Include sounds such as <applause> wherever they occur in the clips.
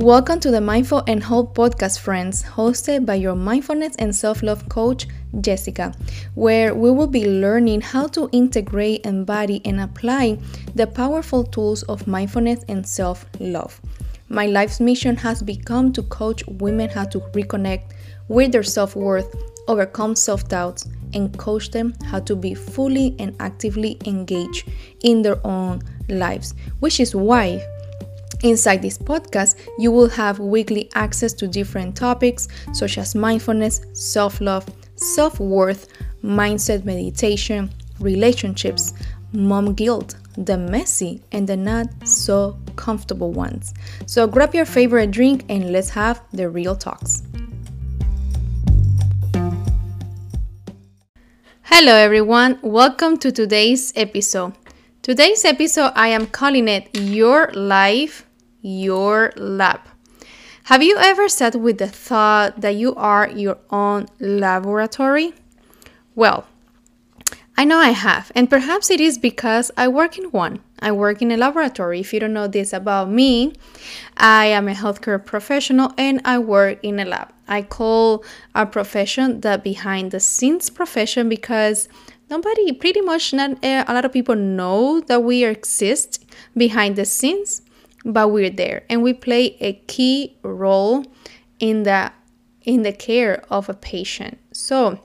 Welcome to the Mindful and Whole podcast, friends, hosted by your mindfulness and self love coach, Jessica, where we will be learning how to integrate, embody, and apply the powerful tools of mindfulness and self love. My life's mission has become to coach women how to reconnect with their self worth, overcome self doubts, and coach them how to be fully and actively engaged in their own lives, which is why Inside this podcast, you will have weekly access to different topics such as mindfulness, self love, self worth, mindset meditation, relationships, mom guilt, the messy and the not so comfortable ones. So grab your favorite drink and let's have the real talks. Hello, everyone. Welcome to today's episode. Today's episode, I am calling it Your Life your lab. Have you ever sat with the thought that you are your own laboratory? Well, I know I have, and perhaps it is because I work in one. I work in a laboratory. If you don't know this about me, I am a healthcare professional and I work in a lab. I call our profession the behind the scenes profession because nobody, pretty much not eh, a lot of people know that we exist behind the scenes but we're there. And we play a key role in the in the care of a patient. So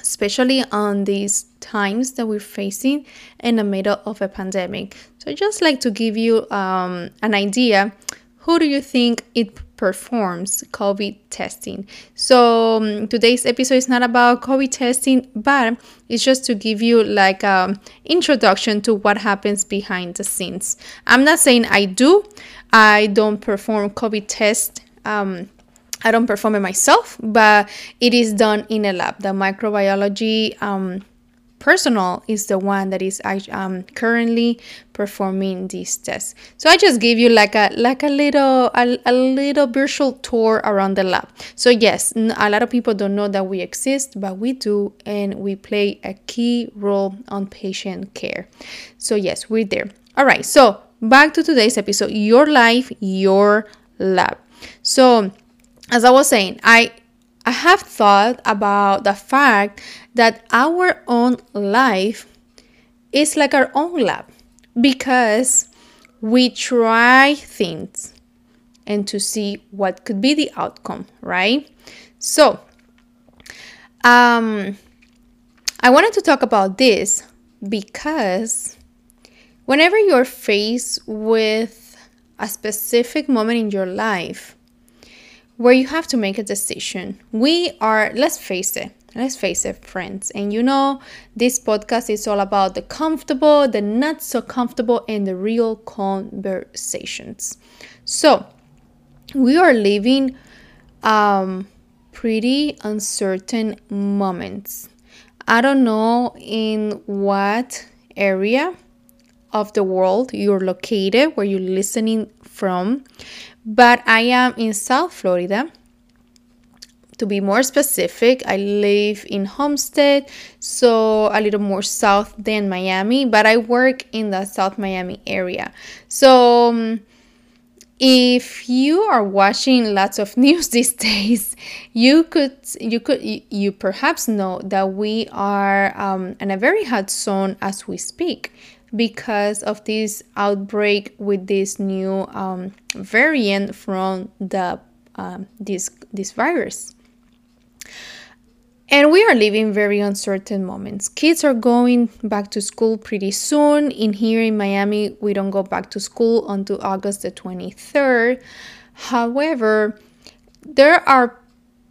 especially on these times that we're facing in the middle of a pandemic. So I just like to give you um, an idea. Who do you think it performs COVID testing. So um, today's episode is not about COVID testing, but it's just to give you like an introduction to what happens behind the scenes. I'm not saying I do. I don't perform COVID test. Um, I don't perform it myself, but it is done in a lab. The microbiology um, personal is the one that is um, currently performing these tests. So I just gave you like a like a little a, a little virtual tour around the lab. So yes, a lot of people don't know that we exist, but we do, and we play a key role on patient care. So yes, we're there. All right. So back to today's episode. Your life, your lab. So as I was saying, I I have thought about the fact that our own life is like our own lab because we try things and to see what could be the outcome, right? So, um, I wanted to talk about this because whenever you're faced with a specific moment in your life, where you have to make a decision. We are, let's face it, let's face it, friends. And you know, this podcast is all about the comfortable, the not so comfortable, and the real conversations. So, we are living um, pretty uncertain moments. I don't know in what area of the world you're located, where you're listening from, but I am in South Florida. To be more specific, I live in Homestead, so a little more south than Miami, but I work in the South Miami area. So, um, if you are watching lots of <laughs> news these days you could you could you, perhaps know that we are um, in a very hot zone as we speak because of this outbreak with this new um, variant from the um, this this virus. And we are living very uncertain moments. Kids are going back to school pretty soon. In here in Miami, we don't go back to school until August the 23rd. However, there are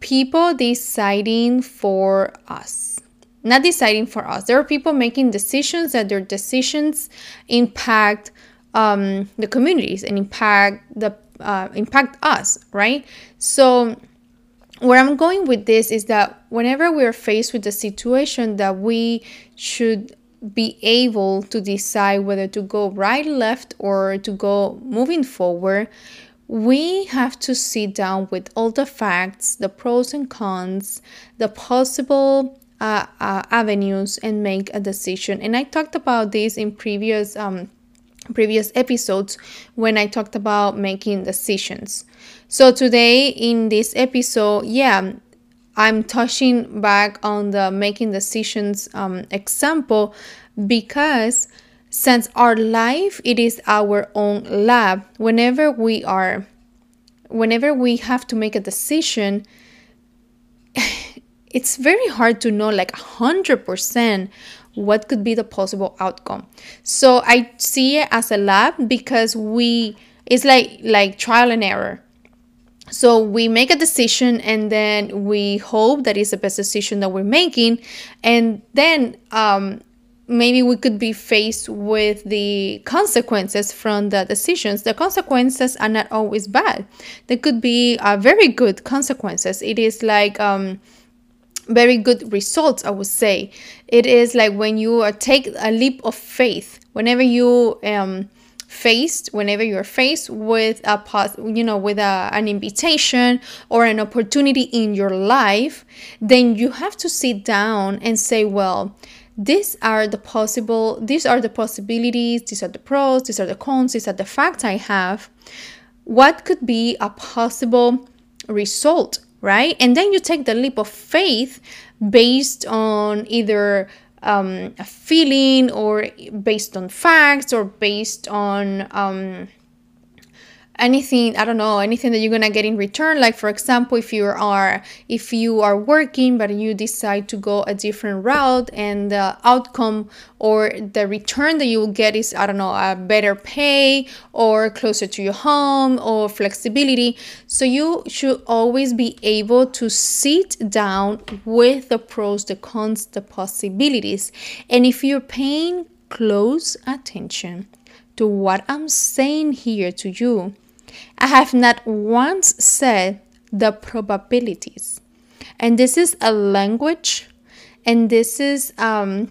people deciding for us not deciding for us. There are people making decisions that their decisions impact um, the communities and impact the uh, impact us, right? So where I'm going with this is that whenever we're faced with a situation that we should be able to decide whether to go right, left, or to go moving forward, we have to sit down with all the facts, the pros and cons, the possible uh, uh, avenues and make a decision. And I talked about this in previous um, previous episodes when I talked about making decisions. So today in this episode, yeah, I'm touching back on the making decisions um, example because since our life it is our own lab whenever we are whenever we have to make a decision it's very hard to know like 100% what could be the possible outcome so i see it as a lab because we it's like like trial and error so we make a decision and then we hope that it's the best decision that we're making and then um, maybe we could be faced with the consequences from the decisions. The consequences are not always bad. They could be uh, very good consequences. It is like um, very good results, I would say. It is like when you take a leap of faith. Whenever you um, faced whenever you're faced with a pos- you know with a, an invitation or an opportunity in your life then you have to sit down and say well these are the possible these are the possibilities these are the pros these are the cons these are the facts i have what could be a possible result right? And then you take the leap of faith based on either um, a feeling or based on facts or based on um, anything i don't know anything that you're gonna get in return. Like for example if you are if you are working but you decide to go a different route and the outcome or the return that you will get is i don't know a better pay or closer to your home or flexibility. So you should always be able to sit down with the pros the cons the possibilities. And if you're paying close attention to what i'm saying here to you I have not once said the probabilities. And this is a language and this is um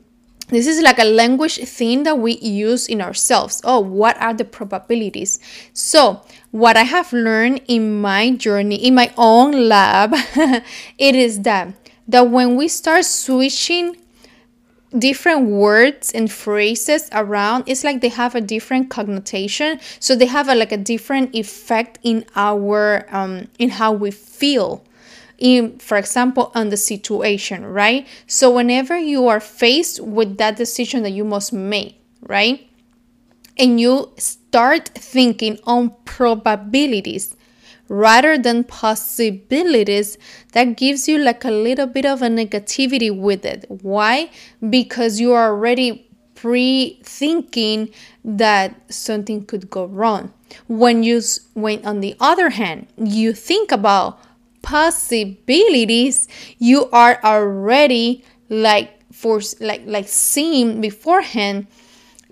this is like a language thing that we use in ourselves. Oh, what are the probabilities? So, what I have learned in my journey, in my own lab, <laughs> it is that that when we start switching different words and phrases around it's like they have a different connotation. So they have a, like a different effect in our um in how we feel. In for example on the situation right? So whenever you are faced with that decision that you must make right? And you start thinking on probabilities rather than possibilities that gives you like a little bit of a negativity with it. Why? Because you are already pre-thinking that something could go wrong. When you when on the other hand you think about possibilities you are already like for like like seeing beforehand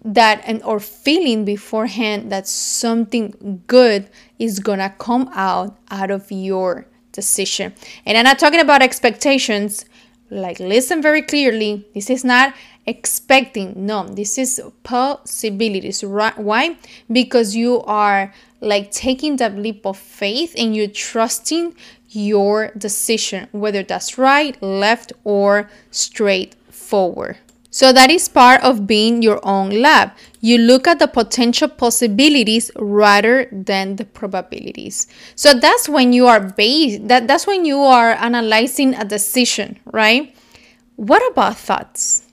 that and or feeling beforehand that something good is gonna come out out of your decision. And i'm not talking about expectations. Like listen very clearly. This is not expecting. No this is possibilities right? Why? Because you are like taking that leap of faith and you're trusting your decision whether that's right left or straight forward so that is part of being your own lab. You look at the potential possibilities rather than the probabilities. So that's when you are based that that's when you are analyzing a decision, right? What about thoughts?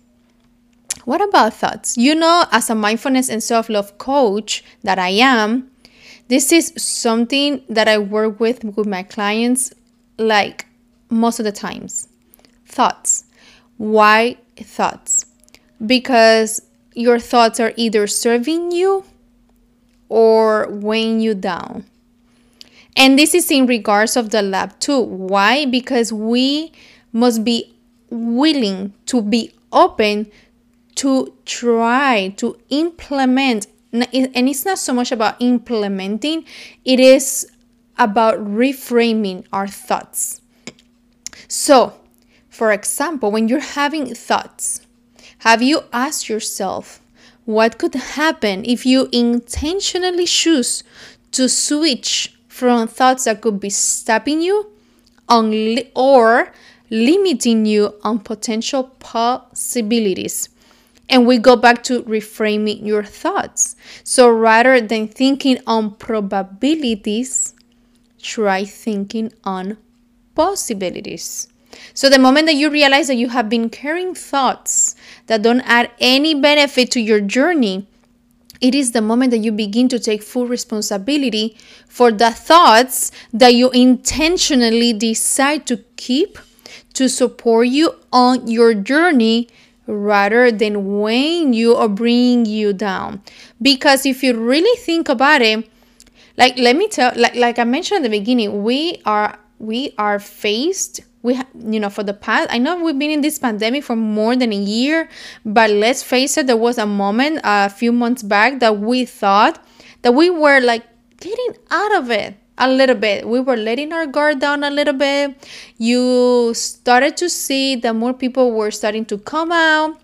What about thoughts? You know, as a mindfulness and self-love coach that I am, this is something that I work with with my clients like most of the times. Thoughts. Why thoughts? Because your thoughts are either serving you or weighing you down. And this is in regards of the lab too. Why? Because we must be willing to be open to try to implement and it's not so much about implementing, it is about reframing our thoughts. So, for example, when you're having thoughts, have you asked yourself what could happen if you intentionally choose to switch from thoughts that could be stopping you li- or limiting you on potential possibilities? And we go back to reframing your thoughts. So rather than thinking on probabilities, try thinking on possibilities. So, the moment that you realize that you have been carrying thoughts that don't add any benefit to your journey, it is the moment that you begin to take full responsibility for the thoughts that you intentionally decide to keep to support you on your journey rather than weighing you or bringing you down. Because if you really think about it, like let me tell like like I mentioned at the beginning, we are we are faced we you know for the past i know we've been in this pandemic for more than a year but let's face it there was a moment a few months back that we thought that we were like getting out of it a little bit. We were letting our guard down a little bit. You started to see that more people were starting to come out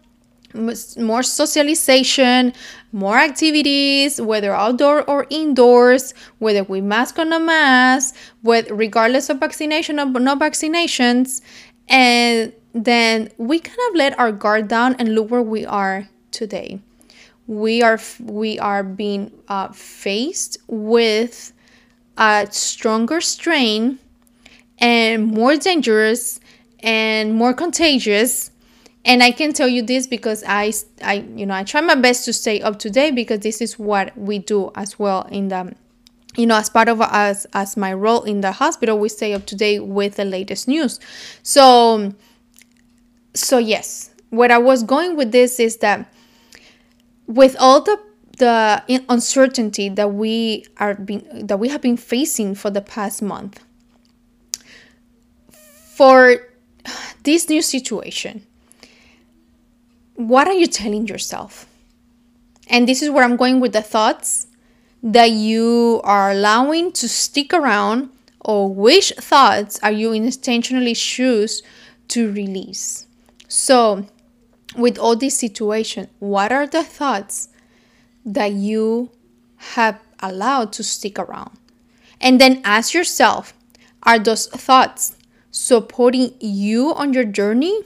more socialization, more activities, whether outdoor or indoors, whether we mask or no mask, with regardless of vaccination or no vaccinations, and then we kind of let our guard down and look where we are today. We are we are being uh, faced with a stronger strain and more dangerous and more contagious and i can tell you this because i i you know i try my best to stay up to date because this is what we do as well in the you know as part of us as my role in the hospital we stay up to date with the latest news. So so yes what i was going with this is that with all the the uncertainty that we are being that we have been facing for the past month for this new situation what are you telling yourself? And this is where I'm going with the thoughts that you are allowing to stick around, or which thoughts are you intentionally choose to release. So, with all this situation, what are the thoughts that you have allowed to stick around? And then ask yourself, are those thoughts supporting you on your journey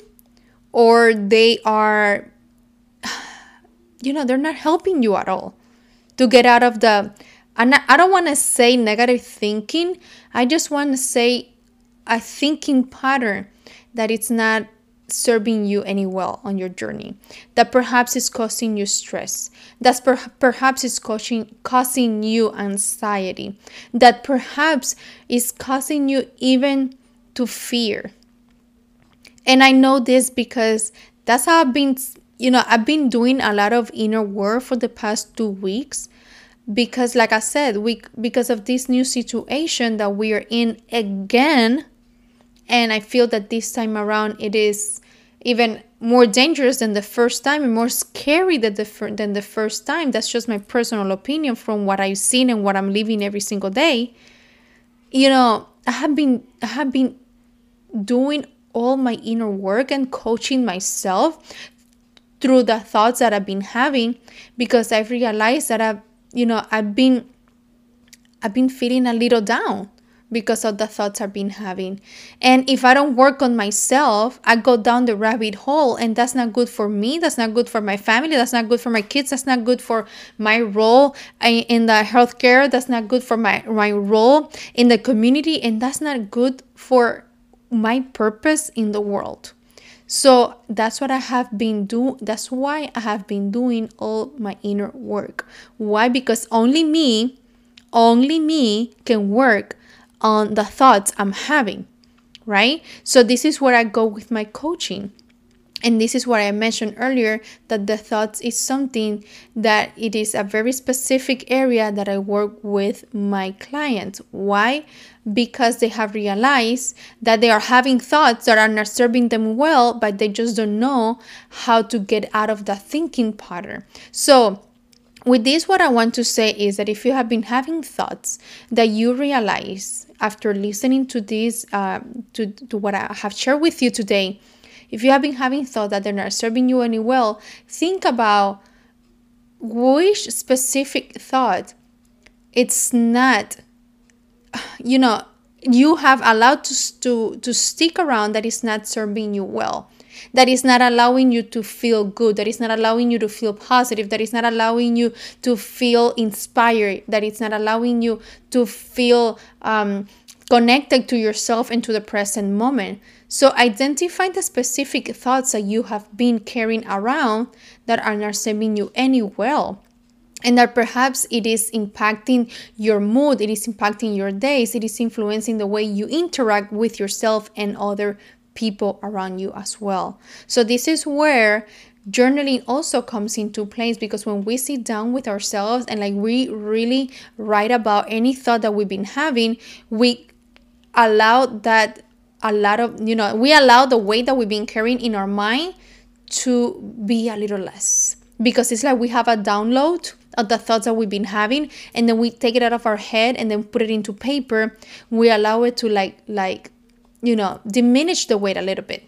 or they are <sighs> you know they're not helping you at all to get out of the and i don't want to say negative thinking. I just want to say a thinking pattern that it's not serving you any well on your journey that perhaps is causing you stress that per- perhaps is causing causing you anxiety that perhaps is causing you even to fear and I know this because that's how I've been, you know, I've been doing a lot of inner work for the past two weeks because like I said, we because of this new situation that we are in again and I feel that this time around it is even more dangerous than the first time and more scary than the, than the first time. That's just my personal opinion from what I've seen and what I'm living every single day. You know, I have been I have been doing all my inner work and coaching myself through the thoughts that I've been having because I've realized that I've, you know, I've been I've been feeling a little down because of the thoughts I've been having. And if I don't work on myself, I go down the rabbit hole and that's not good for me, that's not good for my family, that's not good for my kids, that's not good for my role in the healthcare, that's not good for my my role in the community and that's not good for my purpose in the world. So that's what I have been doing. That's why I have been doing all my inner work. Why? Because only me, only me can work on the thoughts I'm having, right? So this is where I go with my coaching and this is what i mentioned earlier that the thoughts is something that it is a very specific area that i work with my clients. Why? Because they have realized that they are having thoughts that are not serving them well but they just don't know how to get out of that thinking pattern. So with this what i want to say is that if you have been having thoughts that you realize after listening to this uh, to, to what i have shared with you today if you have been having thoughts that they're not serving you any well, think about which specific thought it's not <sighs> you know you have allowed to, to to stick around that is not serving you well that is not allowing you to feel good, that is not allowing you to feel positive, that is not allowing you to feel inspired, that is not allowing you to feel um, connected to yourself and to the present moment. So identify the specific thoughts that you have been carrying around that are not serving you any well and that perhaps it is impacting your mood, it is impacting your days, it is influencing the way you interact with yourself and other people around you as well. So, this is where journaling also comes into place because when we sit down with ourselves and like we really write about any thought that we've been having, we allow that a lot of, you know, we allow the weight that we've been carrying in our mind to be a little less. Because it's like we have a download of the thoughts that we've been having and then we take it out of our head and then put it into paper. We allow it to like like you know diminish the weight a little bit.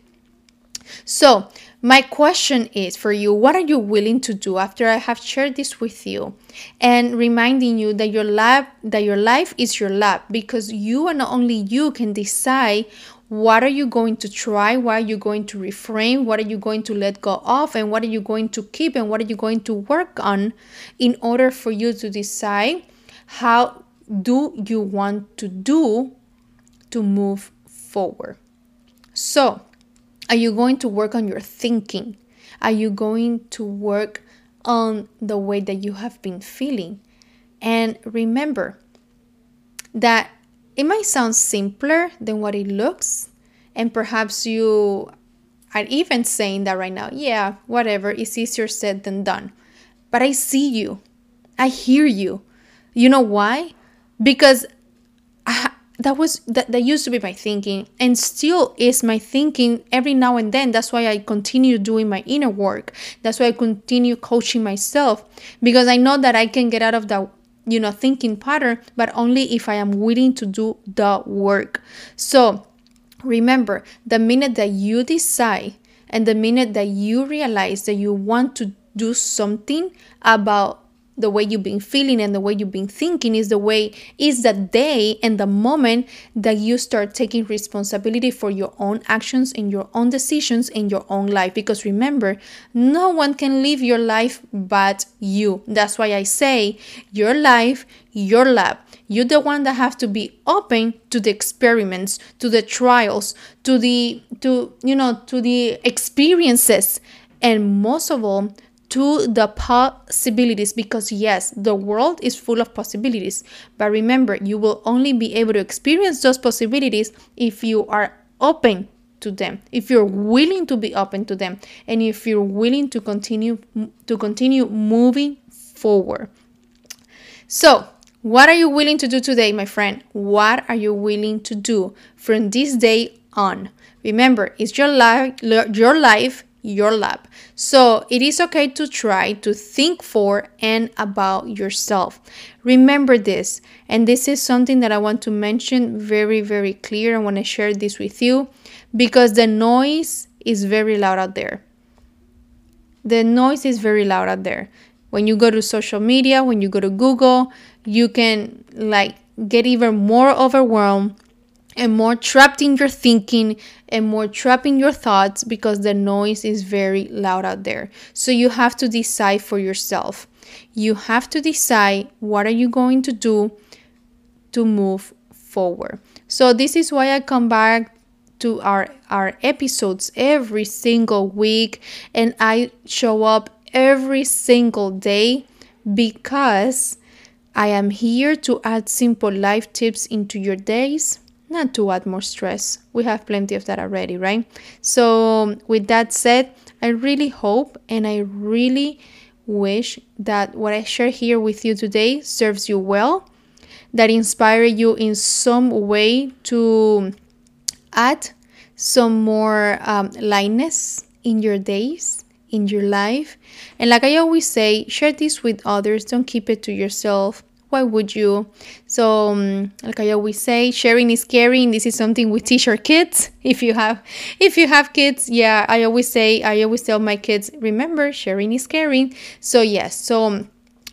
So my question is for you what are you willing to do after i have shared this with you and reminding you that your lab that your life is your lab because you and not only you can decide what are you going to try? What are you going to reframe? What are you going to let go of? And what are you going to keep? And what are you going to work on in order for you to decide how do you want to do to move forward? So, are you going to work on your thinking? Are you going to work on the way that you have been feeling? And remember that it might sound simpler than what it looks, and perhaps you are even saying that right now. Yeah, whatever, it's easier said than done. But I see you, I hear you. You know why? Because that was that, that used to be my thinking and still is my thinking every now and then. That's why i continue doing my inner work. That's why i continue coaching myself because i know that i can get out of that you know thinking pattern but only if i am willing to do the work. So remember the minute that you decide and the minute that you realize that you want to do something about the way you've been feeling and the way you've been thinking is the way is the day and the moment that you start taking responsibility for your own actions and your own decisions in your own life. Because remember no one can live your life but you. That's why i say your life your lab. You're the one that have to be open to the experiments to the trials to the to you know to the experiences. And most of all to the possibilities because yes the world is full of possibilities. But remember you will only be able to experience those possibilities if you are open to them if you're willing to be open to them and if you're willing to continue to continue moving forward. So what are you willing to do today my friend? What are you willing to do from this day on? Remember it's your life your life your lab. So it is okay to try to think for and about yourself. Remember this, and this is something that I want to mention very, very clear. I want to share this with you because the noise is very loud out there. The noise is very loud out there. When you go to social media, when you go to Google, you can like get even more overwhelmed and more trapped in your thinking and more trapping your thoughts because the noise is very loud out there. So you have to decide for yourself. You have to decide what are you going to do to move forward. So this is why I come back to our our episodes every single week and I show up every single day because I am here to add simple life tips into your days not to add more stress. We have plenty of that already, right? So, with that said, I really hope and I really wish that what I share here with you today serves you well, that inspire you in some way to add some more um, lightness in your days, in your life. And like I always say, share this with others, don't keep it to yourself why would you? So, um, like I always say, sharing is caring. This is something we teach our kids. <laughs> If you have, if you have kids, yeah, I always say, I always tell my kids, remember, sharing is caring. So yes, so. Um,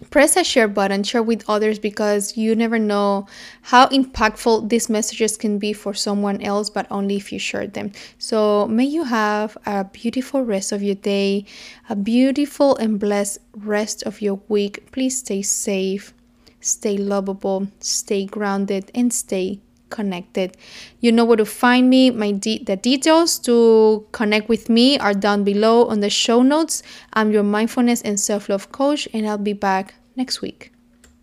press a share button, share with others because you never know how impactful these messages can be for someone else, but only if you share them. So, may you have a beautiful rest of your day, a beautiful and blessed rest of your week. Please stay safe, stay lovable, stay grounded, and stay connected. You know where to find me. My de- the details to connect with me are down below on the show notes. I'm your mindfulness and self-love coach and I'll be back next week.